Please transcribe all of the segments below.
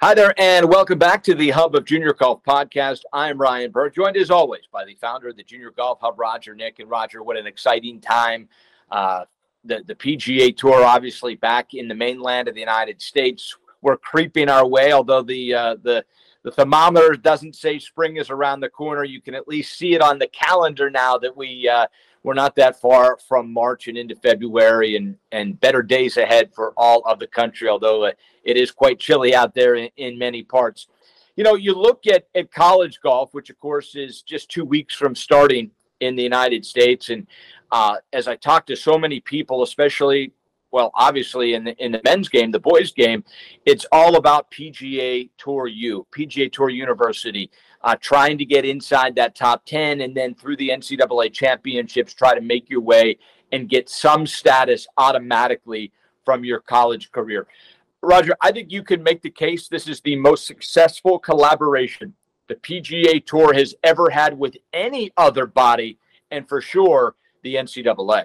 Hi there, and welcome back to the Hub of Junior Golf podcast. I'm Ryan Burke, joined as always by the founder of the Junior Golf Hub, Roger Nick. And Roger, what an exciting time! Uh, the the PGA Tour, obviously, back in the mainland of the United States. We're creeping our way, although the uh, the the thermometer doesn't say spring is around the corner. You can at least see it on the calendar now that we uh, we're not that far from March and into February, and and better days ahead for all of the country. Although uh, it is quite chilly out there in, in many parts. You know, you look at at college golf, which of course is just two weeks from starting in the United States, and uh, as I talk to so many people, especially well, obviously in the in the men's game, the boys' game, it's all about PGA Tour U, PGA Tour University, uh, trying to get inside that top ten, and then through the NCAA championships, try to make your way and get some status automatically from your college career. Roger, I think you can make the case this is the most successful collaboration the PGA Tour has ever had with any other body, and for sure the NCAA.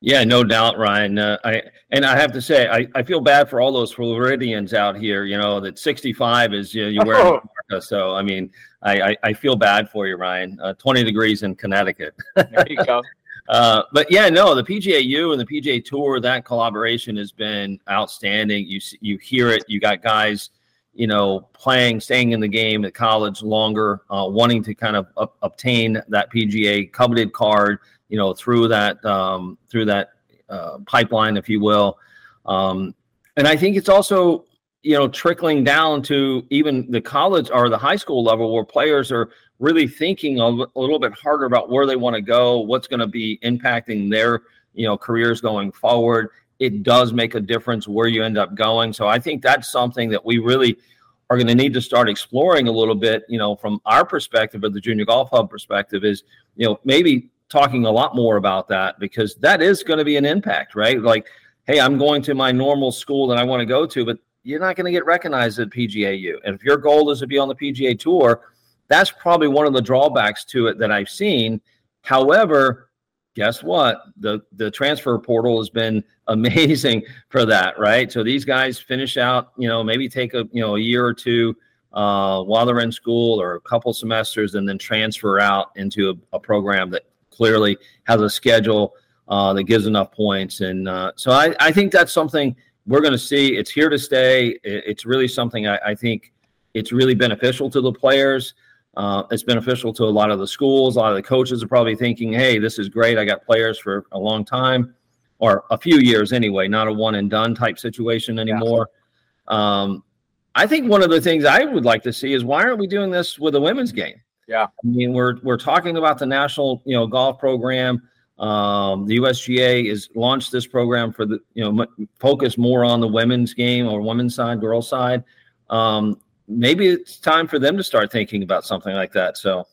Yeah, no doubt, Ryan. Uh, I and I have to say, I, I feel bad for all those Floridians out here. You know that 65 is you, know, you wear oh. America, so I mean, I, I, I feel bad for you, Ryan. Uh, 20 degrees in Connecticut. there you go. Uh, but yeah, no, the PGAU and the PGA Tour, that collaboration has been outstanding. You you hear it. You got guys, you know, playing, staying in the game at college longer, uh, wanting to kind of up, obtain that PGA coveted card you know, through that um, through that uh, pipeline, if you will. Um, and I think it's also you know trickling down to even the college or the high school level where players are really thinking a, little bit harder about where they want to go, what's going to be impacting their you know careers going forward. It does make a difference where you end up going. So I think that's something that we really are going to need to start exploring a little bit, you know, from our perspective, or the Junior Golf Hub perspective, is you know maybe talking a lot more about that because that is going to be an impact, right? Like, hey, I'm going to my normal school that I want to go to, but you're not going to get recognized at PGAU. And if your goal is to be on the PGA Tour, that's probably one of the drawbacks to it that I've seen. However, guess what? The the transfer portal has been amazing for that, right? So these guys finish out, you know, maybe take a you know a year or two uh, while they're in school or a couple semesters, and then transfer out into a, a program that clearly has a schedule uh, that gives enough points. And uh, so I, I think that's something we're going to see. It's here to stay. It's really something I, I think it's really beneficial to the players. Uh, it's beneficial to a lot of the schools. A lot of the coaches are probably thinking, hey, this is great. I got players for a long time or a few years anyway, not a one and done type situation anymore. Yeah. Um, I think one of the things I would like to see is why aren't we doing this with the women's game? Yeah. I mean, we're we're talking about the national, you know, golf program. Um, the USGA is launched this program for the, you know, m- focus more on the women's game or women's side, girls side. Um, maybe it's time for them to start thinking about something like that. So,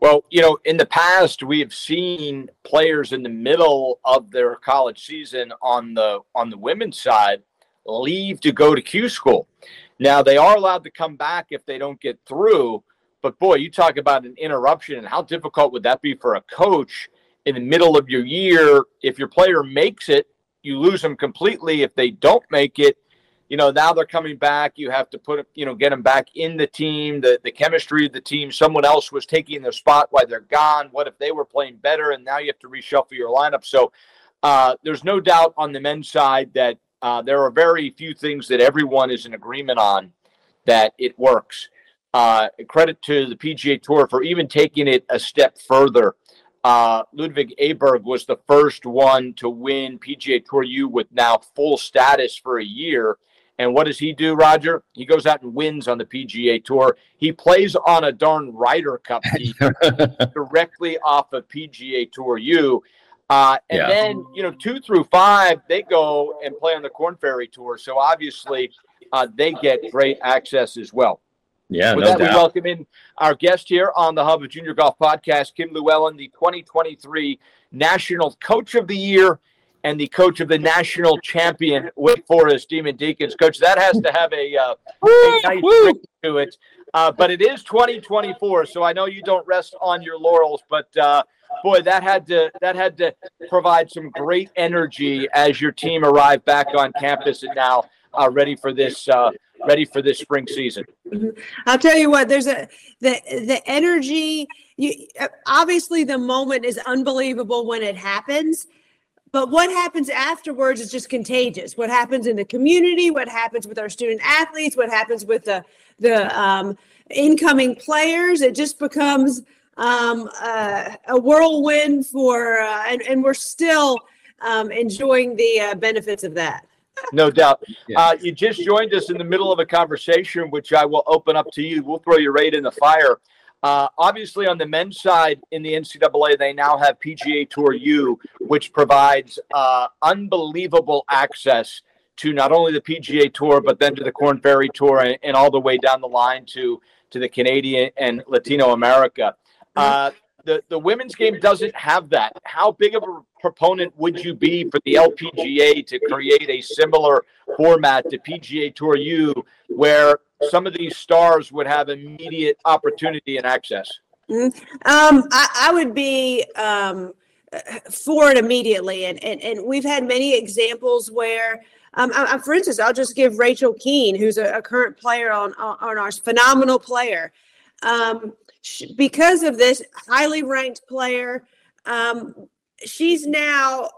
well, you know, in the past we have seen players in the middle of their college season on the on the women's side leave to go to Q school. Now they are allowed to come back if they don't get through, but boy, you talk about an interruption and how difficult would that be for a coach in the middle of your year? If your player makes it, you lose them completely. If they don't make it, you know, now they're coming back. You have to put, you know, get them back in the team, the, the chemistry of the team. Someone else was taking their spot while they're gone. What if they were playing better and now you have to reshuffle your lineup? So uh, there's no doubt on the men's side that uh, there are very few things that everyone is in agreement on that it works uh, credit to the PGA Tour for even taking it a step further. Uh, Ludvig Aberg was the first one to win PGA Tour U with now full status for a year. And what does he do, Roger? He goes out and wins on the PGA Tour. He plays on a darn Ryder Cup team directly off of PGA Tour U. Uh, and yeah. then, you know, two through five, they go and play on the Korn Ferry Tour. So obviously, uh, they get great access as well. Yeah, With no that, doubt. we welcome in our guest here on the Hub of Junior Golf Podcast, Kim Lewellen, the 2023 National Coach of the Year and the coach of the national champion Wake Forest Demon Deacons. Coach, that has to have a, uh, a nice ring to it. Uh, but it is 2024, so I know you don't rest on your laurels. But uh, boy, that had to that had to provide some great energy as your team arrived back on campus and now uh, ready for this uh, ready for this spring season. Mm-hmm. I'll tell you what. There's a the the energy. You obviously the moment is unbelievable when it happens, but what happens afterwards is just contagious. What happens in the community? What happens with our student athletes? What happens with the the um, incoming players? It just becomes um, uh, a whirlwind for, uh, and, and we're still um, enjoying the uh, benefits of that. No doubt. Uh, you just joined us in the middle of a conversation, which I will open up to you. We'll throw you right in the fire. Uh, obviously, on the men's side in the NCAA, they now have PGA Tour U, which provides uh, unbelievable access to not only the PGA Tour, but then to the Korn Ferry Tour and, and all the way down the line to, to the Canadian and Latino America. Uh, the, the women's game doesn't have that. How big of a proponent would you be for the LPGA to create a similar format to PGA Tour U where some of these stars would have immediate opportunity and access? Mm-hmm. Um, I, I, would be um, for it immediately. And, and, and we've had many examples where, um, I, for instance, I'll just give Rachel Kuehn, who's a, a current player on, on our phenomenal player. Um, because of this highly ranked player, um, she's now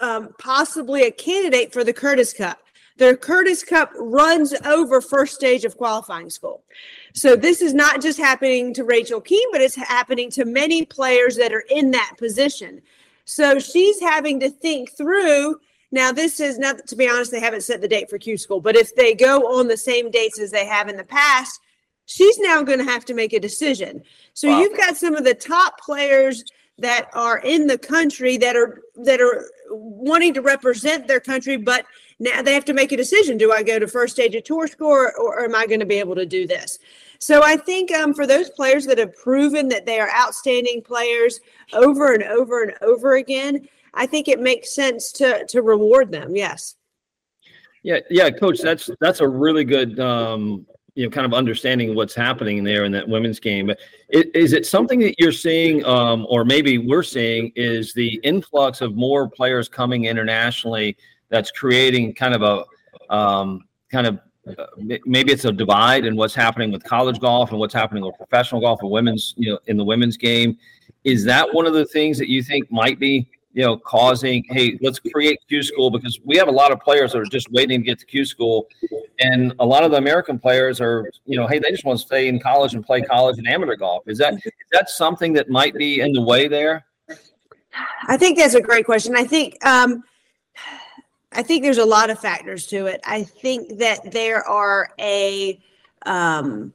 um, possibly a candidate for the Curtis Cup. The Curtis Cup runs over first stage of qualifying school. So this is not just happening to Rachel Kuehn, but it's happening to many players that are in that position. So she's having to think through. Now, this is not to be honest, they haven't set the date for Q school, but if they go on the same dates as they have in the past, she's now going to have to make a decision. So wow. you've got some of the top players that are in the country that are that are wanting to represent their country, but now they have to make a decision: Do I go to first stage of tour score, or, or am I going to be able to do this? So I think um, for those players that have proven that they are outstanding players over and over and over again, I think it makes sense to to reward them. Yes. Yeah, yeah, coach. That's that's a really good um, you know kind of understanding what's happening there in that women's game. Is, is it something that you're seeing, um, or maybe we're seeing, is the influx of more players coming internationally that's creating kind of a um, kind of uh, maybe it's a divide in what's happening with college golf and what's happening with professional golf and women's you know in the women's game. Is that one of the things that you think might be you know, causing, hey, let's create Q school because we have a lot of players that are just waiting to get to Q school. And a lot of the American players are, you know, hey, they just want to stay in college and play college and amateur golf. Is that is that something that might be in the way there? I think that's a great question. I think um, I think there's a lot of factors to it. I think that there are a um,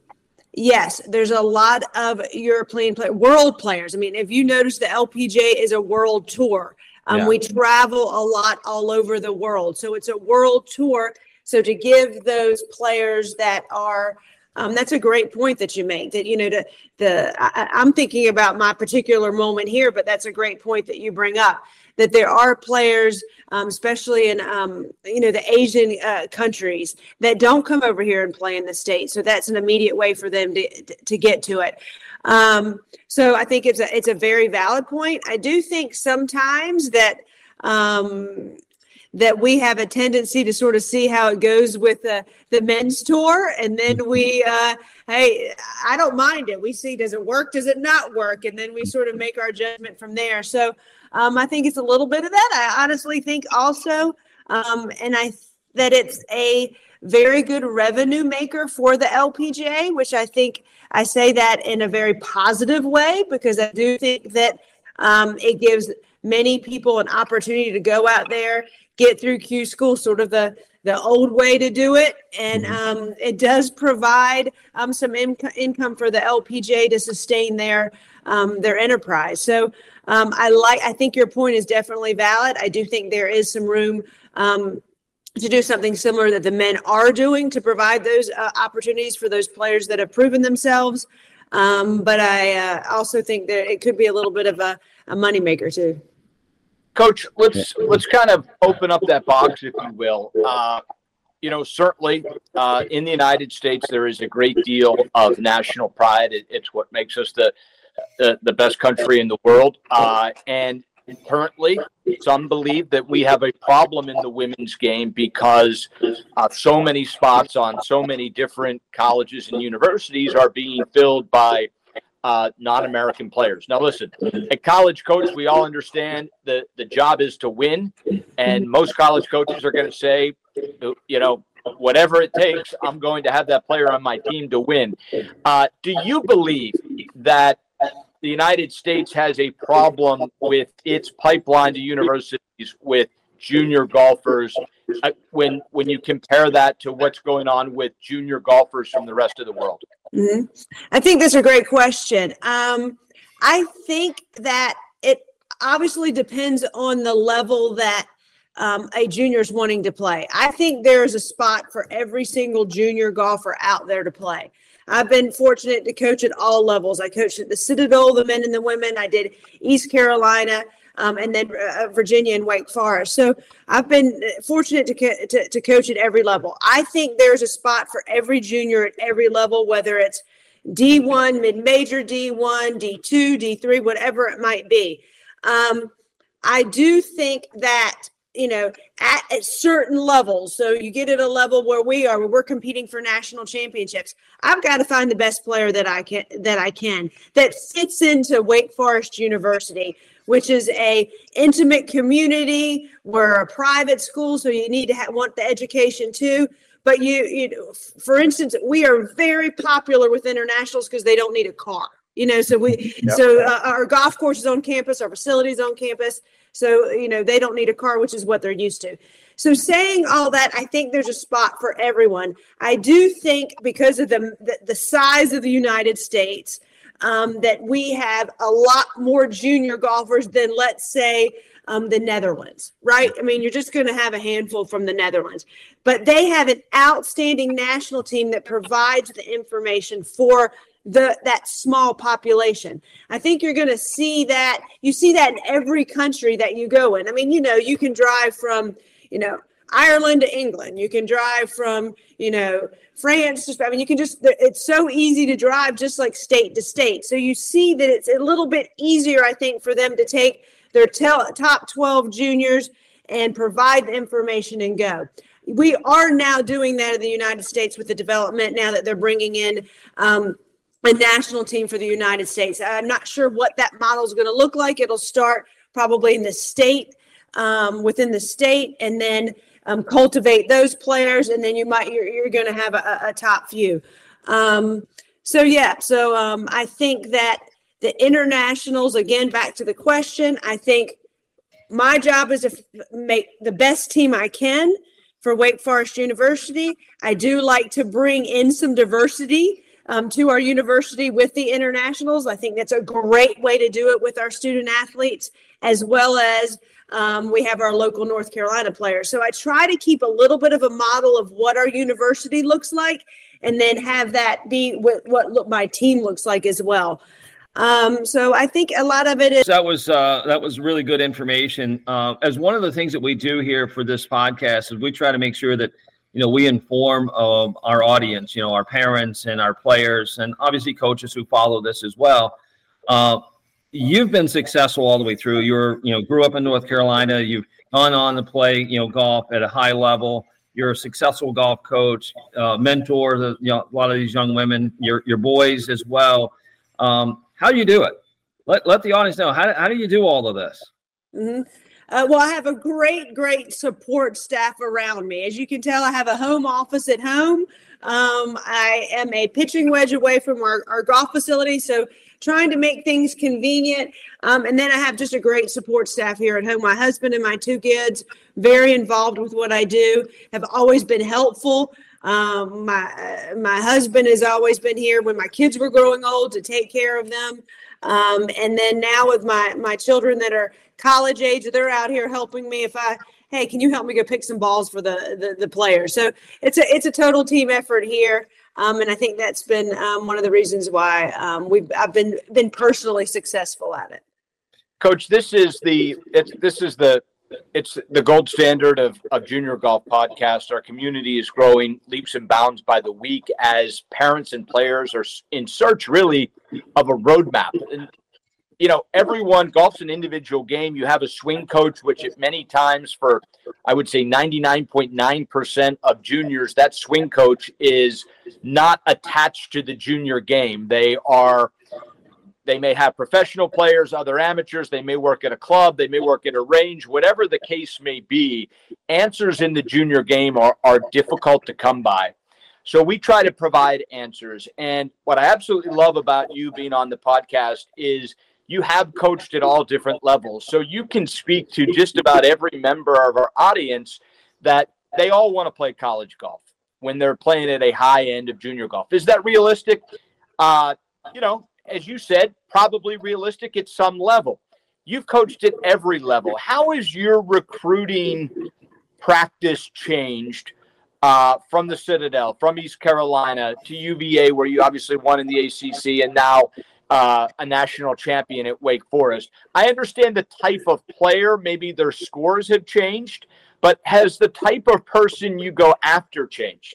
Yes, there's a lot of European play, world players. I mean, if you notice, the LPGA is a world tour. Um, yeah. We travel a lot all over the world, so it's a world tour. So to give those players that are um, that's a great point that you make. That you know, to, the I, I'm thinking about my particular moment here, but that's a great point that you bring up that there are players, um, especially in um, you know the Asian uh, countries, that don't come over here and play in the state. So that's an immediate way for them to to get to it. Um, so I think it's a it's a very valid point. I do think sometimes that um, that we have a tendency to sort of see how it goes with the, the men's tour. And then we, uh, hey, I don't mind it. We see, does it work? Does it not work? And then we sort of make our judgment from there. So um, I think it's a little bit of that. I honestly think also, um, and I that it's a very good revenue maker for the LPGA, which I think I say that in a very positive way because I do think that um, it gives many people an opportunity to go out there, get through Q school, sort of the the old way to do it, and mm-hmm. um, it does provide um, some in- income for the LPGA to sustain their um, their enterprise. So um, I like. I think your point is definitely valid. I do think there is some room um, to do something similar that the men are doing to provide those uh, opportunities for those players that have proven themselves. Um, but I uh, also think that it could be a little bit of a, a moneymaker too. Coach, let's let's kind of open up that box, if you will. Uh, you know, certainly uh, in the United States, there is a great deal of national pride. It, it's what makes us the the, the best country in the world. Uh, and currently, some believe that we have a problem in the women's game because uh, so many spots on so many different colleges and universities are being filled by uh, non-American players. Now, listen, a college coach, we all understand the the job is to win, and most college coaches are going to say, you know, whatever it takes, I'm going to have that player on my team to win. Uh, do you believe that the United States has a problem with its pipeline to universities with junior golfers when when you compare that to what's going on with junior golfers from the rest of the world? Mm-hmm. I think that's a great question. Um, I think that it obviously depends on the level that um, a junior is wanting to play. I think there's a spot for every single junior golfer out there to play. I've been fortunate to coach at all levels. I coached at the Citadel, the men and the women. I did East Carolina um, and then uh, Virginia and Wake Forest. So I've been fortunate to, co- to, to coach at every level. I think there's a spot for every junior at every level, whether it's D1, mid major D1, D2, D3, whatever it might be. Um, I do think that you know at, at, certain levels so you get at a level where we are where we're competing for national championships i've got to find the best player that i can that i can that fits into wake forest university which is a intimate community. We're a private school, so you need to have, want the education too. But you, you for instance, we are very popular with internationals because they don't need a car. You know, so we, yep. so uh, our golf course is on campus, our facilities on campus. So you know, they don't need a car, which is what they're used to. So saying all that, I think there's a spot for everyone. I do think because of the, the, the size of the United States, um, that we have a lot more junior golfers than, let's say, um, the Netherlands, right? I mean, you're just going to have a handful from the Netherlands, but they have an outstanding national team that provides the information for the that small population. I think you're going to see that. You see that in every country that you go in. I mean, you know, you can drive from, you know, Ireland to England. You can drive from, you know, France to, I mean, you can just, it's so easy to drive just like state to state. So you see that it's a little bit easier, I think, for them to take their tel- top 12 juniors and provide the information and go. We are now doing that in the United States with the development now that they're bringing in um, a national team for the United States. I'm not sure what that model is going to look like. It'll start probably in the state, um, within the state, and then um, cultivate those players, and then you might you're, you're going to have a, a, top few. Um, so yeah, so um, I think that the internationals again back to the question. I think my job is to make the best team I can for Wake Forest University. I do like to bring in some diversity um, to our university with the internationals. I think that's a great way to do it with our student athletes, as well as um, we have our local North Carolina players. So I try to keep a little bit of a model of what our university looks like and then have that be what, what look, my team looks like as well. Um, so I think a lot of it is that was uh, that was really good information. Uh, as one of the things that we do here for this podcast is we try to make sure that you know we inform uh, our audience, you know, our parents and our players, and obviously coaches who follow this as well. Uh, you've been successful all the way through. You're, you know, grew up in North Carolina. You've gone on to play, you know, golf at a high level. You're a successful golf coach, uh, mentor the, you know, a lot of these young women, your your boys as well. Um, how do you do it? Let let the audience know how how do you do all of this? Mm-hmm. Uh, well, I have a great, great support staff around me. As you can tell, I have a home office at home. Um, I am a pitching wedge away from our, our golf facility. So trying to make things convenient. Um, and then I have just a great support staff here at home. My husband and my two kids, very involved with what I do, have always been helpful. Um, my my husband has always been here when my kids were growing old to take care of them. Um, and then now with my my children that are college age, they're out here helping me if I hey, can you help me go pick some balls for the the, the players? So it's a it's a total team effort here. Um, and I think that's been um, one of the reasons why um, we've I've been been personally successful at it. Coach, this is the it's this is the it's the gold standard of, of junior golf podcast. Our community is growing leaps and bounds by the week as parents and players are in search really of a roadmap. And you know, everyone golf's an individual game. You have a swing coach, which at many times for I would say 99.9% of juniors, that swing coach is not attached to the junior game. They are they may have professional players, other amateurs, they may work at a club, they may work at a range, whatever the case may be. Answers in the junior game are, are difficult to come by. So we try to provide answers. And what I absolutely love about you being on the podcast is you have coached at all different levels. So you can speak to just about every member of our audience that they all want to play college golf when they're playing at a high end of junior golf. Is that realistic? Uh, you know, as you said, probably realistic at some level. You've coached at every level. How has your recruiting practice changed uh, from the Citadel, from East Carolina to UVA, where you obviously won in the ACC, and now uh, a national champion at Wake Forest. I understand the type of player, maybe their scores have changed, but has the type of person you go after changed?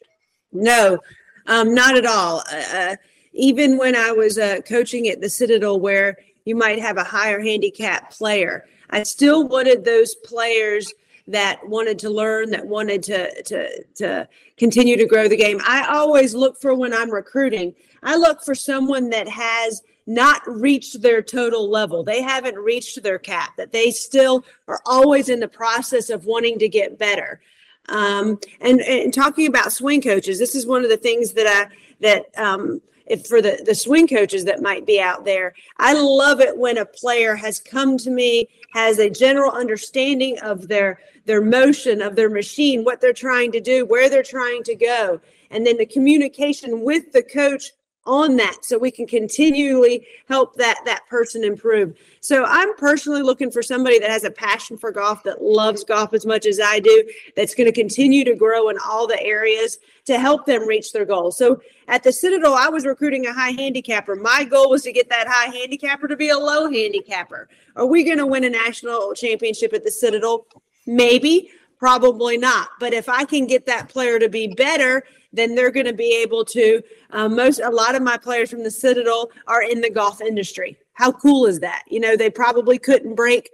No, um, not at all. Uh, uh, even when I was uh, coaching at the Citadel, where you might have a higher handicap player, I still wanted those players that wanted to learn, that wanted to to to continue to grow the game. I always look for when I'm recruiting. I look for someone that has not reached their total level. They haven't reached their cap, that they still are always in the process of wanting to get better. Um, and, and talking about swing coaches, this is one of the things that I, that, um, if for the, the swing coaches that might be out there, I love it when a player has come to me, has a general understanding of their their motion of their machine, what they're trying to do, where they're trying to go, and then the communication with the coach on that so we can continually help that that person improve. So i'm personally looking for somebody that has a passion for golf that loves golf as much as i do that's going to continue to grow in all the areas to help them reach their goals so at the citadel i was recruiting a high handicapper. My goal was to get that high handicapper to be a low handicapper. Are we going to win a national championship at the citadel? Maybe probably not. But if i can get that player to be better then they're going to be able to. Uh, most a lot of my players from the Citadel are in the golf industry. How cool is that? You know, they probably couldn't break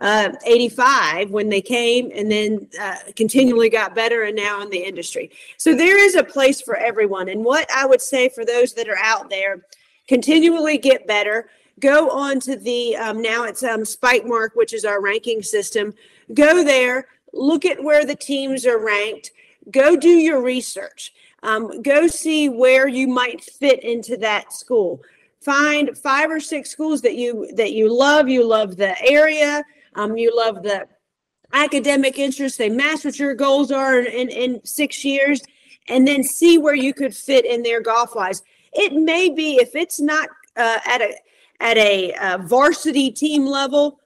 uh, 85 when they came and then uh, continually got better and now in the industry. So there is a place for everyone. And what I would say for those that are out there, continually get better. Go on to the um, now it's um, Spikemark, which is our ranking system. Go there, look at where the teams are ranked go do your research. Um, go see where you might fit into that school. Find five or six schools that you that you love. You love the area. Um, you love the academic interest. They match what your goals are in, in six years, and then see where you could fit in there golf wise. It may be if it's not uh, at a at a uh, varsity team level,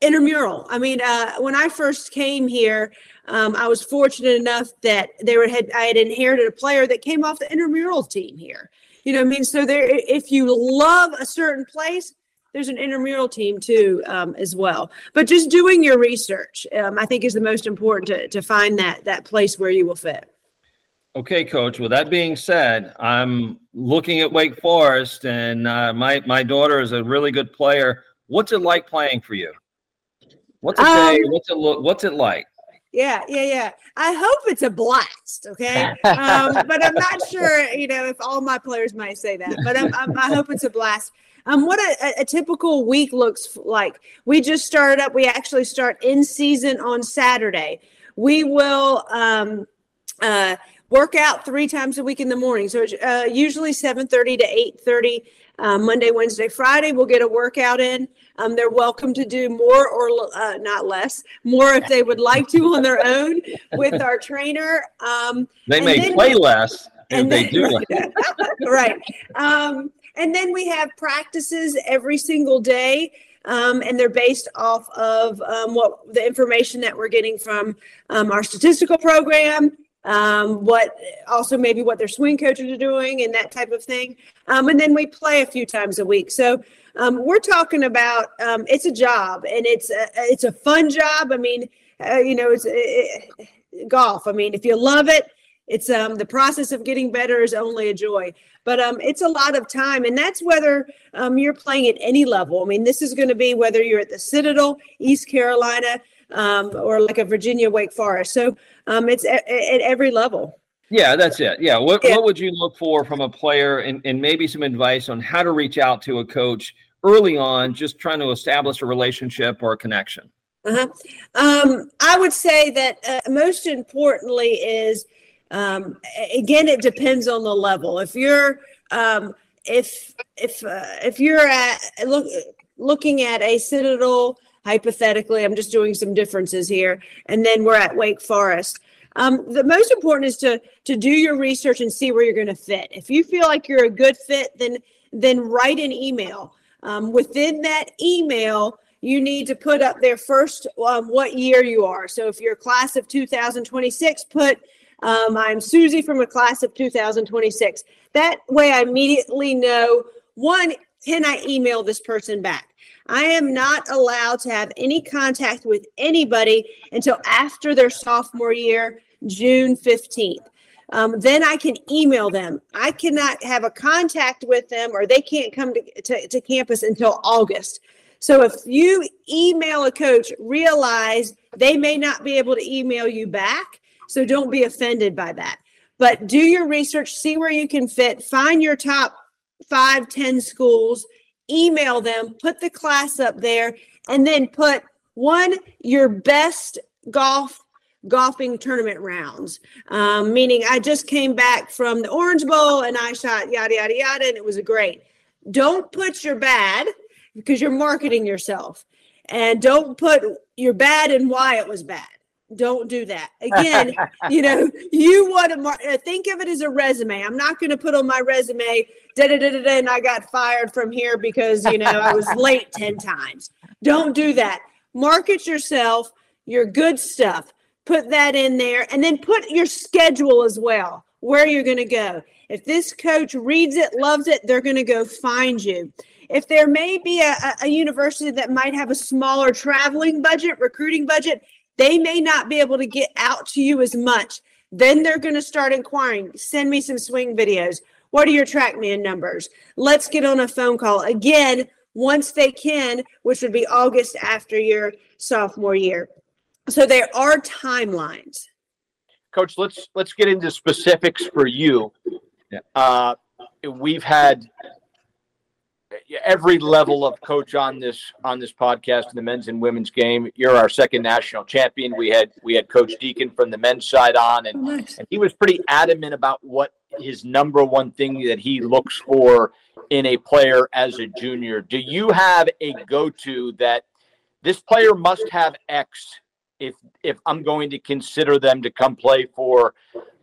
intramural. I mean, uh, when I first came here, um, I was fortunate enough that there had I had inherited a player that came off the intramural team here. You know, I mean, so there, if you love a certain place, there's an intramural team too um, as well. But just doing your research, um, I think, is the most important to to find that that place where you will fit. Okay, coach. With that being said, I'm looking at Wake Forest, and uh, my my daughter is a really good player. What's it like playing for you? What's it um? What's it look? What's it like? Yeah, yeah, yeah. I hope it's a blast. Okay, um, but I'm not sure. You know, if all my players might say that, but I'm, I'm, i hope it's a blast. Um, what a, a, typical week looks like. We just started up. We actually start in season on Saturday. We will um, uh, work out three times a week in the morning. So uh, usually 7:30 to 8:30 uh, Monday, Wednesday, Friday. We'll get a workout in. Um, they're welcome to do more or uh, not less, more if they would like to on their own with our trainer. Um, they may play less if they do. Right. right. Um, and then we have practices every single day. Um, and they're based off of um, what the information that we're getting from um, our statistical program um, what also maybe what their swing coaches are doing and that type of thing. Um, and then we play a few times a week. So um, we're talking about um, it's a job and it's a, it's a fun job. I mean, uh, you know, it's it, golf. I mean, if you love it, it's um the process of getting better is only a joy but um it's a lot of time and that's whether um you're playing at any level i mean this is going to be whether you're at the citadel east carolina um, or like a virginia wake forest so um it's at, at every level yeah, that's it. Yeah. What, yeah. what would you look for from a player and, and maybe some advice on how to reach out to a coach early on, just trying to establish a relationship or a connection? Uh-huh. Um, I would say that uh, most importantly is um, again it depends on the level. If you're um, if if uh, if you're at look looking at a Citadel hypothetically, I'm just doing some differences here, and then we're at Wake Forest. Um, the most important is to to do your research and see where you're going to fit. If you feel like you're a good fit, then then write an email. Um, within that email, you need to put up there first um, what year you are. So if you're class of 2026, put um, I'm Susie from a class of 2026. That way I immediately know one, can I email this person back? I am not allowed to have any contact with anybody until after their sophomore year, June 15th. Um, then I can email them. I cannot have a contact with them or they can't come to, to, to campus until August. So if you email a coach, realize they may not be able to email you back. So don't be offended by that. But do your research, see where you can fit, find your top five, ten schools, email them, put the class up there, and then put one, your best golf golfing tournament rounds. Um, meaning I just came back from the Orange Bowl and I shot yada yada yada, and it was a great. Don't put your bad because you're marketing yourself. And don't put your bad and why it was bad. Don't do that. Again, you know, you want to mar- uh, think of it as a resume. I'm not going to put on my resume, da da da da, and I got fired from here because, you know, I was late 10 times. Don't do that. Market yourself, your good stuff. Put that in there and then put your schedule as well, where you're going to go. If this coach reads it, loves it, they're going to go find you if there may be a, a university that might have a smaller traveling budget, recruiting budget, they may not be able to get out to you as much. Then they're going to start inquiring. Send me some swing videos. What are your TrackMan numbers? Let's get on a phone call. Again, once they can, which would be August after your sophomore year. So there are timelines. Coach, let's let's get into specifics for you. Yeah. Uh, we've had every level of coach on this on this podcast in the men's and women's game. You're our second national champion. We had we had Coach Deacon from the men's side on, and, oh, and he was pretty adamant about what his number one thing that he looks for in a player as a junior. Do you have a go to that this player must have X if if I'm going to consider them to come play for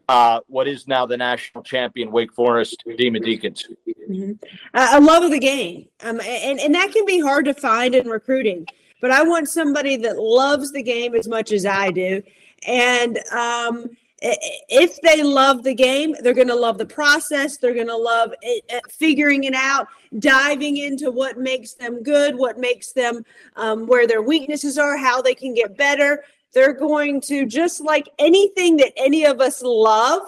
uh, what is now the national champion Wake Forest Demon Deacons. Mm-hmm. I love the game, um, and and that can be hard to find in recruiting. But I want somebody that loves the game as much as I do, and um, if they love the game, they're going to love the process. They're going to love it, figuring it out, diving into what makes them good, what makes them um, where their weaknesses are, how they can get better. They're going to, just like anything that any of us love,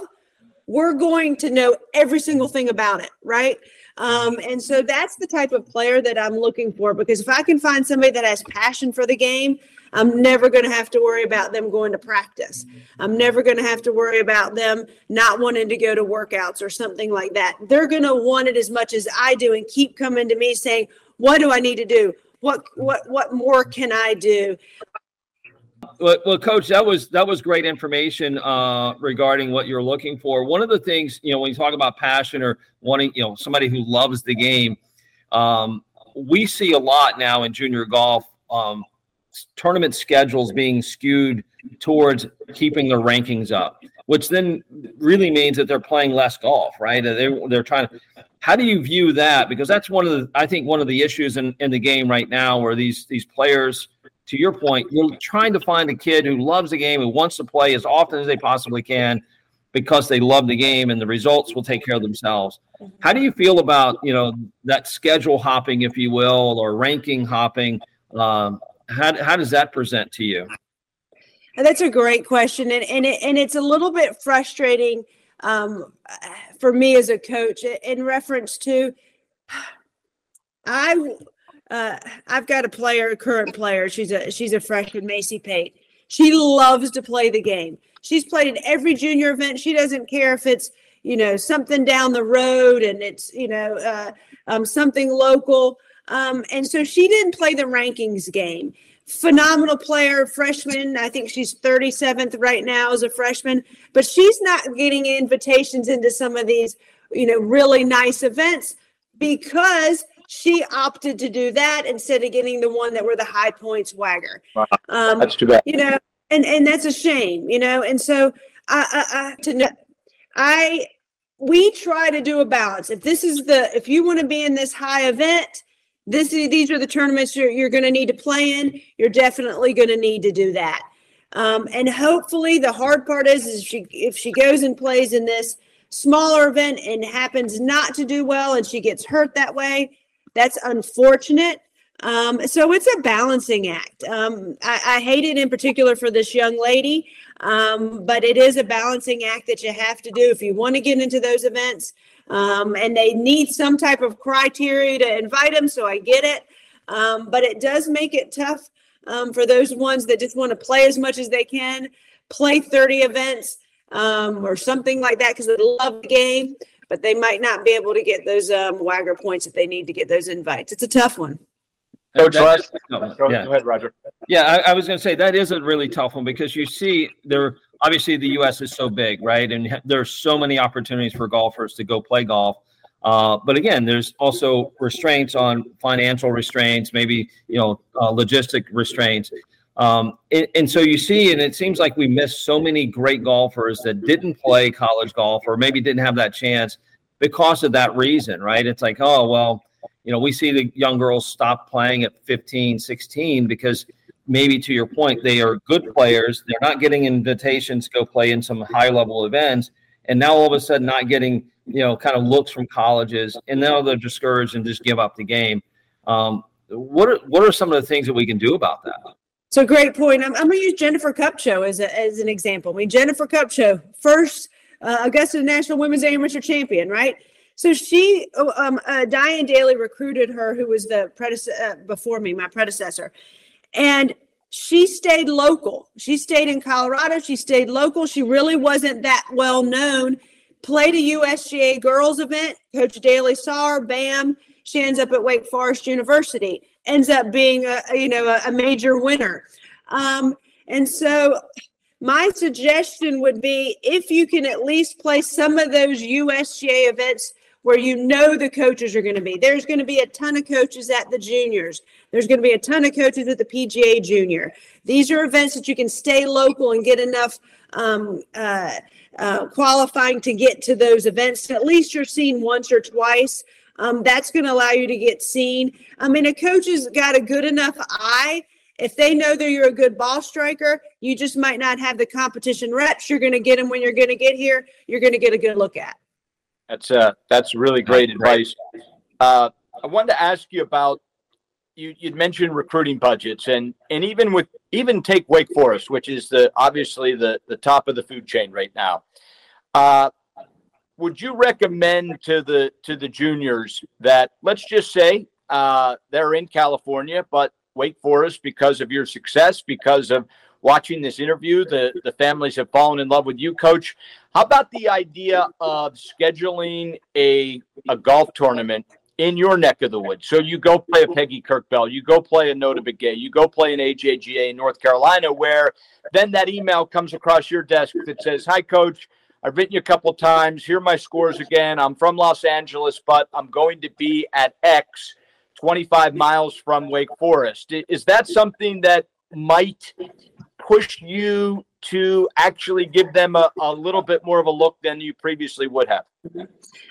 we're going to know every single thing about it, right? Um, and so that's the type of player that I'm looking for because if I can find somebody that has passion for the game, I'm never going to have to worry about them going to practice. I'm never going to have to worry about them not wanting to go to workouts or something like that. They're going to want it as much as I do and keep coming to me saying, "What do I need to do? What what what more can I do?" Well, well, coach, that was that was great information uh, regarding what you're looking for. One of the things, you know, when you talk about passion or wanting, you know, somebody who loves the game, um, we see a lot now in junior golf um, tournament schedules being skewed towards keeping their rankings up, which then really means that they're playing less golf, right? They're, they're trying to. How do you view that? Because that's one of the, I think, one of the issues in, in the game right now, where these these players to your point, you're trying to find a kid who loves the game, who wants to play as often as they possibly can because they love the game and the results will take care of themselves. How do you feel about, you know, that schedule hopping, if you will, or ranking hopping? Um, how, how does that present to you? That's a great question, and and it, and it's a little bit frustrating um, for me as a coach in reference to I uh, I've got a player, a current player. She's a she's a freshman, Macy Pate. She loves to play the game. She's played in every junior event. She doesn't care if it's you know something down the road and it's you know uh, um, something local. Um, and so she didn't play the rankings game. Phenomenal player, freshman. I think she's 37th right now as a freshman, but she's not getting invitations into some of these, you know, really nice events because she opted to do that instead of getting the one that were the high points WAGR. Um, that's too bad. You know, and and that's a shame. You know, and so I, I, I to know, I we try to do a balance. If this is the if you want to be in this high event, this these are the tournaments you're, you're going to need to play in. You're definitely going to need to do that. Um, and hopefully, the hard part is, is she if she goes and plays in this smaller event and happens not to do well and she gets hurt that way, that's unfortunate. Um, so it's a balancing act. Um, I, I, hate it in particular for this young lady, um, but it is a balancing act that you have to do if you want to get into those events. Um, and they need some type of criteria to invite them, so I get it. Um, but it does make it tough um, for those ones that just want to play as much as they can, play 30 events or something like that because they love the game but they might not be able to get those um, WAGR points if they need to get those invites. It's a tough one. Coach Les, go, yeah. go ahead, Roger. Yeah, I, I was going to say that is a really tough one because you see there obviously the U.S. is so big, right? And there's so many opportunities for golfers to go play golf. Uh, but again, there's also restraints on financial restraints, maybe you know uh, logistic restraints. Um, and, and, so you see, and it seems like we missed so many great golfers that didn't play college golf or maybe didn't have that chance because of that reason, right? It's like, oh, well, you know, we see the young girls stop playing at 15, 16 because maybe to your point, they are good players. They're not getting invitations to go play in some high level events. And now all of a sudden, not getting, you know, kind of looks from colleges. And now they're discouraged and just give up the game. Um, what are, what are some of the things that we can do about that? So great point. I'm, I'm going to use Jennifer Kupcho as, a, as an example. I mean, Jennifer Kupcho, first uh, Augusta National Women's Amateur Champion, right? So she, oh, um, uh, Dianne Dailey recruited her, who was the predecessor uh, before me, my predecessor, and she stayed local. She stayed in Colorado. She stayed local. She really wasn't that well known. Played a USGA girls event. Coach Dailey saw her. Bam. She ends up at Wake Forest University ends up being a, you know a, a major winner. Um, and so my suggestion would be if you can at least play some of those USGA events where you know the coaches are going to be. There's going to be a ton of coaches at the juniors. There's going to be a ton of coaches at the PGA junior. These are events that you can stay local and get enough um, uh, uh, qualifying to get to those events. At least you're seen once or twice. Um, that's going to allow you to get seen. I mean, a coach has got a good enough eye. If they know that you're a good ball striker, you just might not have the competition reps. You're going to get them when you're going to get here. You're going to get a good look at. That's uh, that's really great advice. Uh, I wanted to ask you about you. You'd mentioned recruiting budgets, and and even with even take Wake Forest, which is the obviously the the top of the food chain right now. Uh, would you recommend to the to the juniors that let's just say uh, they're in California, but Wake Forest, because of your success, because of watching this interview, the the families have fallen in love with you, Coach. How about the idea of scheduling a a golf tournament in your neck of the woods? So you go play a Peggy Kirk Bell, you go play a Notah Begay, you go play an AJGA in North Carolina, where then that email comes across your desk that says, "Hi, Coach." I've written you a couple times. Here are my scores again. I'm from Los Angeles, but I'm going to be at X, 25 miles from Wake Forest. Is that something that might push you to actually give them a, a little bit more of a look than you previously would have?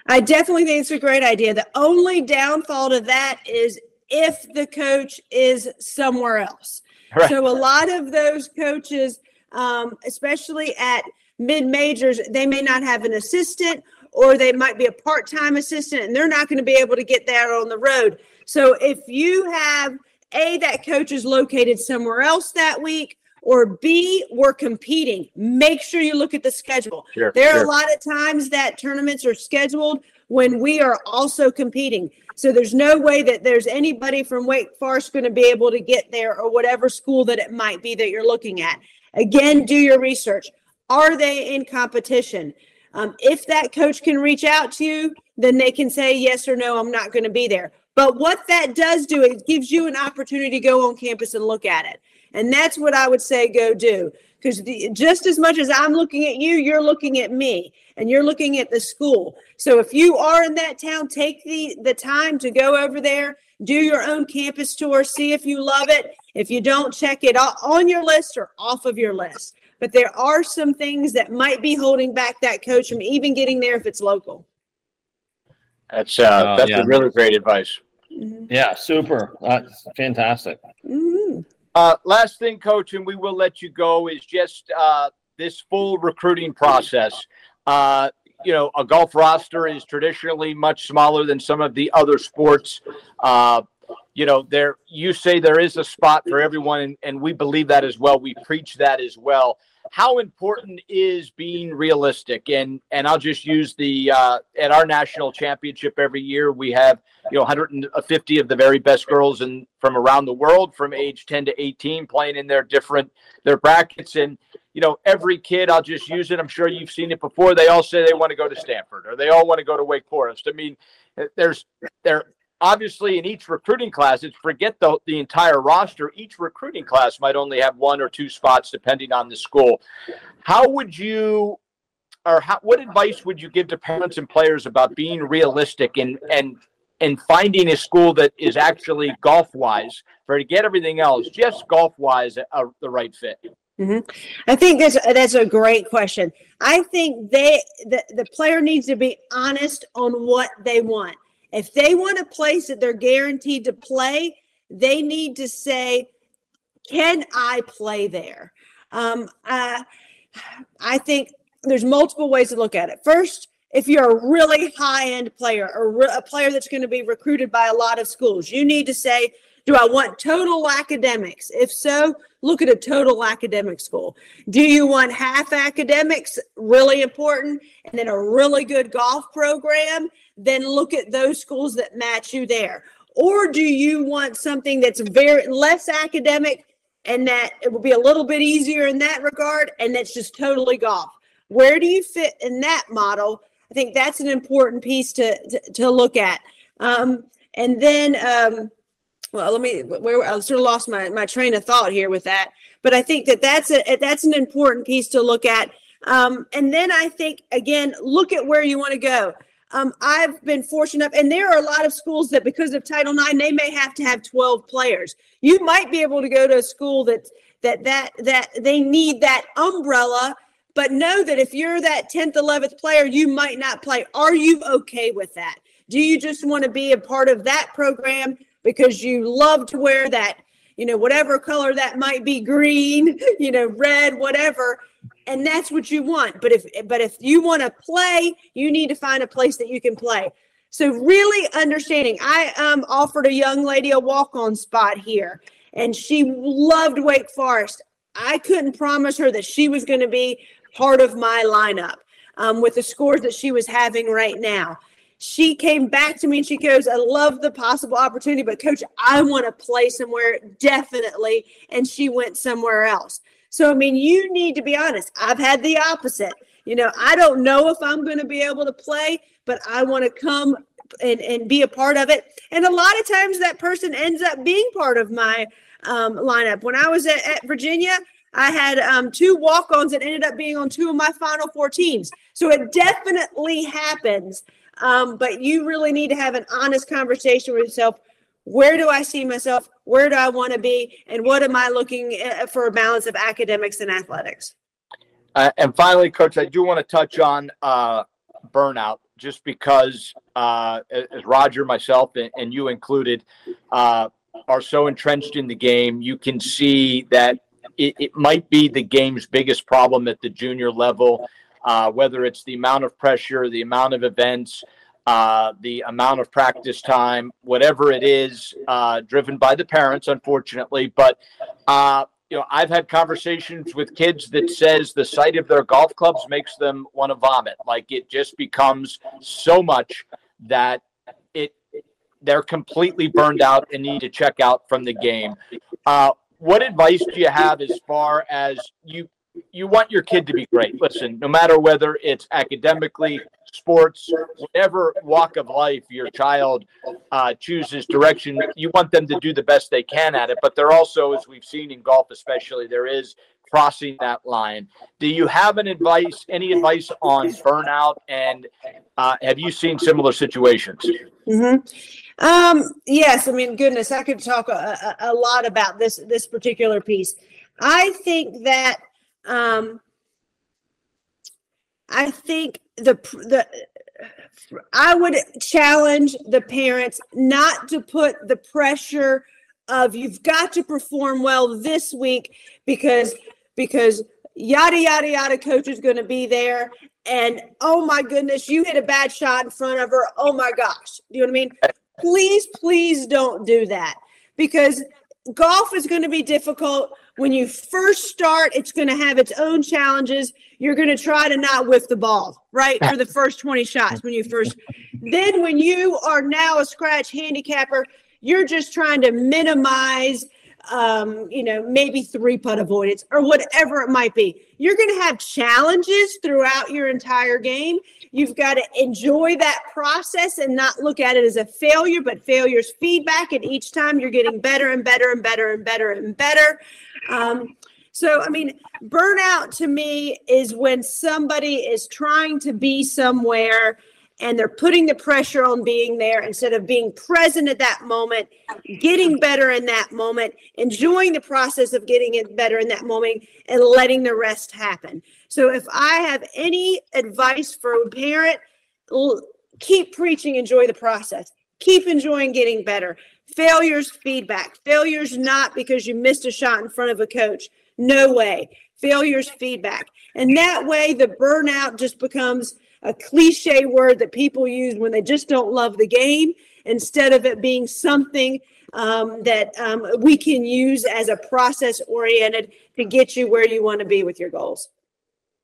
I definitely think it's a great idea. The only downfall to that is if the coach is somewhere else. Right. So a lot of those coaches, um, especially at – mid majors, they may not have an assistant or they might be a part time assistant and they're not going to be able to get there on the road. So if you have a that coach is located somewhere else that week, or B, we're competing. Make sure you look at the schedule. Sure, there sure. are a lot of times that tournaments are scheduled when we are also competing. So there's no way that there's anybody from Wake Forest going to be able to get there or whatever school that it might be that you're looking at. Again, do your research. Are they in competition? Um, if that coach can reach out to you, then they can say yes or no, I'm not going to be there. But what that does do, it gives you an opportunity to go on campus and look at it. And that's what I would say go do. Because just as much as I'm looking at you, you're looking at me and you're looking at the school. So if you are in that town, take the, the time to go over there, do your own campus tour, see if you love it. If you don't, check it on your list or off of your list. But there are some things that might be holding back that coach from even getting there if it's local. That's uh, Oh, that's yeah. a really great advice. Yeah, super. That's fantastic. Mhm. Uh, last thing, coach, and we will let you go, is just uh, this full recruiting process. Uh, you know, a golf roster is traditionally much smaller than some of the other sports. Uh, you know, there you say there is a spot for everyone, and, and we believe that as well. We preach that as well. How important is being realistic? And and I'll just use the uh, at our national championship every year we have you know 150 of the very best girls and from around the world from age 10 to 18 playing in their different their brackets and you know every kid i'll just use it i'm sure you've seen it before they all say they want to go to stanford or they all want to go to wake forest i mean there's there obviously in each recruiting class it's forget the, the entire roster. Each recruiting class might only have one or two spots depending on the school. How would you or how, what advice would you give to parents and players about being realistic and and and finding a school that is actually golf wise for to get everything else just golf wise uh, the right fit. I think that's that's a great question. I think they the, the player needs to be honest on what they want. If they want a place that they're guaranteed to play, they need to say, "Can I play there?" Um, uh, I think there's multiple ways to look at it. First, if you're a really high end player or re- a player that's going to be recruited by a lot of schools, you need to say, Do I want total academics? If so, look at a total academic school. Do you want half academics? Really important. And then a really good golf program? Then look at those schools that match you there. Or do you want something that's very less academic and that it will be a little bit easier in that regard and that's just totally golf? Where do you fit in that model? I think that's an important piece to to, to look at. Um, and then, um, well, let me. Where I sort of lost my my train of thought here with that, but I think that that's a that's an important piece to look at. Um, and then I think again, look at where you want to go. Um, I've been fortunate, and there are a lot of schools that, because of Title IX, they may have to have 12 players. You might be able to go to a school that that that that they need that umbrella, but know that if you're that 10th, 11th player, you might not play. Are you okay with that? Do you just want to be a part of that program because you love to wear that, you know, whatever color that might be, green, you know, red, whatever, and that's what you want. But if but if you want to play, you need to find a place that you can play. So really understanding. I um offered a young lady a walk-on spot here, and she loved Wake Forest. I couldn't promise her that she was going to be part of my lineup um, with the scores that she was having right now. She came back to me and she goes, I love the possible opportunity, but coach, I want to play somewhere definitely. And she went somewhere else. So, I mean, you need to be honest. I've had the opposite. You know, I don't know if I'm going to be able to play, but I want to come and, and be a part of it. And a lot of times that person ends up being part of my um, lineup. When I was at, at Virginia, I had um, two walk ons that ended up being on two of my final four teams. So it definitely happens. Um, but you really need to have an honest conversation with yourself. Where do I see myself? Where do I want to be? And what am I looking for a balance of academics and athletics? Uh, and finally, coach, I do want to touch on uh, burnout, just because, uh, as Roger, myself, and, and you included, uh, are so entrenched in the game. You can see that it, it might be the game's biggest problem at the junior level, uh, whether it's the amount of pressure, the amount of events, uh, the amount of practice time, whatever it is, uh, driven by the parents, unfortunately. But uh, you know, I've had conversations with kids that says the sight of their golf clubs makes them want to vomit. Like it just becomes so much that it they're completely burned out and need to check out from the game. Uh, what advice do you have as far as you you want your kid to be great? Listen, no matter whether it's academically, sports, whatever walk of life your child uh, chooses direction, you want them to do the best they can at it. But there also, as we've seen in golf, especially, there is crossing that line. Do you have an advice, any advice on burnout? And uh, have you seen similar situations? Mm-hmm. Um, yes, I mean, goodness, I could talk a, a, lot about this this particular piece. I think that um, I think the the I would challenge the parents not to put the pressure of you've got to perform well this week because because yada yada yada coach is going to be there. And oh my goodness you hit a bad shot in front of her. Oh my gosh. Do you know what i mean? Please please don't do that because golf is going to be difficult when you first start it's going to have its own challenges. You're going to try to not whiff the ball right for the first 20 shots when you first then when you are now a scratch handicapper you're just trying to minimize um, you know, maybe three putt avoidance or whatever it might be. You're going to have challenges throughout your entire game. You've got to enjoy that process and not look at it as a failure, but failure's feedback. And each time you're getting better and better and better and better and better. Um, so, I mean, burnout to me is when somebody is trying to be somewhere and they're putting the pressure on being there instead of being present at that moment, getting better in that moment, enjoying the process of getting it better in that moment, and letting the rest happen. So, if I have any advice for a parent, keep preaching, enjoy the process, keep enjoying getting better. Failure's feedback. Failure's not because you missed a shot in front of a coach. No way. Failure's feedback. And that way, the burnout just becomes a cliche word that people use when they just don't love the game instead of it being something um, that um, we can use as a process oriented to get you where you want to be with your goals.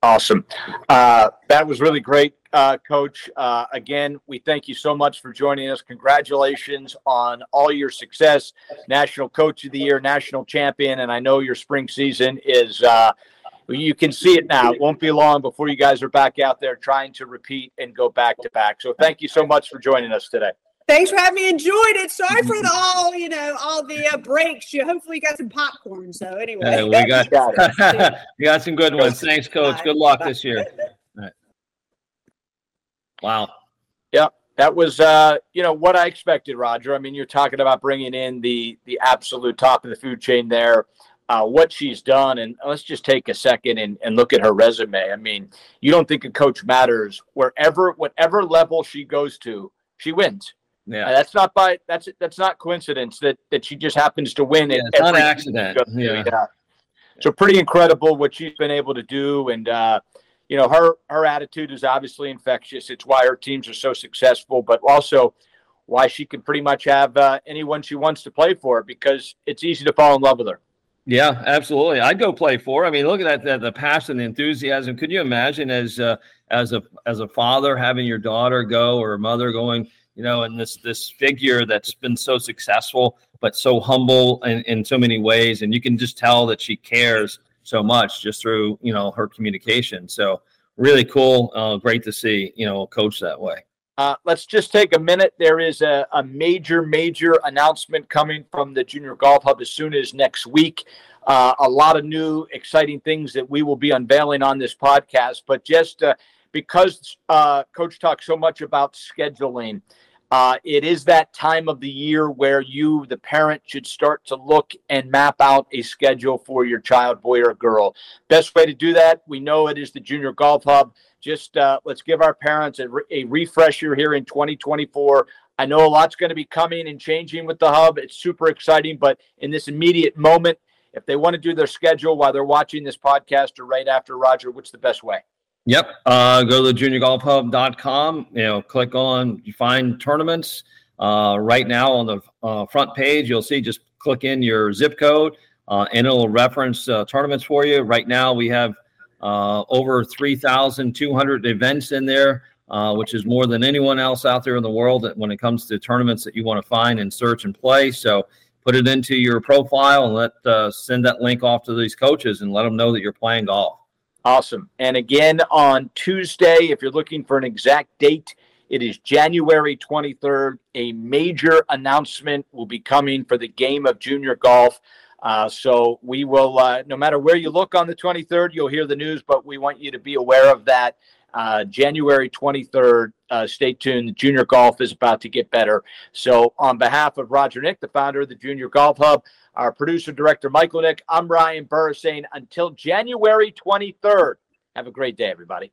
Awesome. Uh, that was really great, uh, Coach. Uh, again, we thank you so much for joining us. Congratulations on all your success. National Coach of the Year, National Champion, and I know your spring season is uh, you can see it now. It won't be long before you guys are back out there trying to repeat and go back to back. So thank you so much for joining us today. Thanks for having me. Enjoyed it. Sorry for the all, you know, all the uh, breaks. You hopefully got some popcorn. So anyway, we got we got some good ones. Thanks, Coach. Good luck this year. Right. Wow. Yep. That was, uh, you know, what I expected, Roger. I mean, you're talking about bringing in the the absolute top of the food chain there uh, what she's done. And let's just take a second and, and look at her resume. I mean, you don't think a coach matters wherever, whatever level she goes to, she wins. Yeah, uh, that's not by that's that's not coincidence that that she just happens to win. Yeah, it's not an accident. Yeah. yeah. So pretty incredible what she's been able to do, and uh, you know her her attitude is obviously infectious. It's why her teams are so successful, but also why she can pretty much have uh, anyone she wants to play for because it's easy to fall in love with her. Yeah, absolutely. I'd go play for. I mean, look at that, the, the passion, the enthusiasm. Could you imagine as uh, as a as a father having your daughter go or a mother going, you know, and this this figure that's been so successful but so humble in, in so many ways, and you can just tell that she cares so much just through you know her communication. So really cool, uh, great to see you know coach that way. Uh, let's just take a minute. There is a, a, major, major announcement coming from the Junior Golf Hub as soon as next week. Uh, a lot of new, exciting things that we will be unveiling on this podcast. But just uh, because uh, Coach talks so much about scheduling, uh, it is that time of the year where you, the parent, should start to look and map out a schedule for your child, boy or girl. Best way to do that, we know it is the Junior Golf Hub just uh, let's give our parents a, re- a refresher here in 2024. I know a lot's going to be coming and changing with the hub. It's super exciting, but in this immediate moment, if they want to do their schedule while they're watching this podcast or right after Roger, what's the best way? Yep. Uh, go to juniorgolfhub.com. You know, click on find tournaments. Uh, right now on the uh, front page, you'll see just click in your zip code uh, and it'll reference uh, tournaments for you. Right now, we have uh, over 3,200 events in there, which is more than anyone else out there in the world when it comes to tournaments that you want to find and search and play. So put it into your profile and let send that link off to these coaches and let them know that you're playing golf. Awesome. And again, on Tuesday, if you're looking for an exact date, it is January 23rd. A major announcement will be coming for the game of junior golf. Uh, so we will, uh, no matter where you look on the 23rd, you'll hear the news, but we want you to be aware of that. Uh, January 23rd, uh, stay tuned. Junior golf is about to get better. So, on behalf of Roger Nick, the founder of the Junior Golf Hub, our producer director Michael Nick, I'm Ryan Burr saying until January 23rd, have a great day, everybody.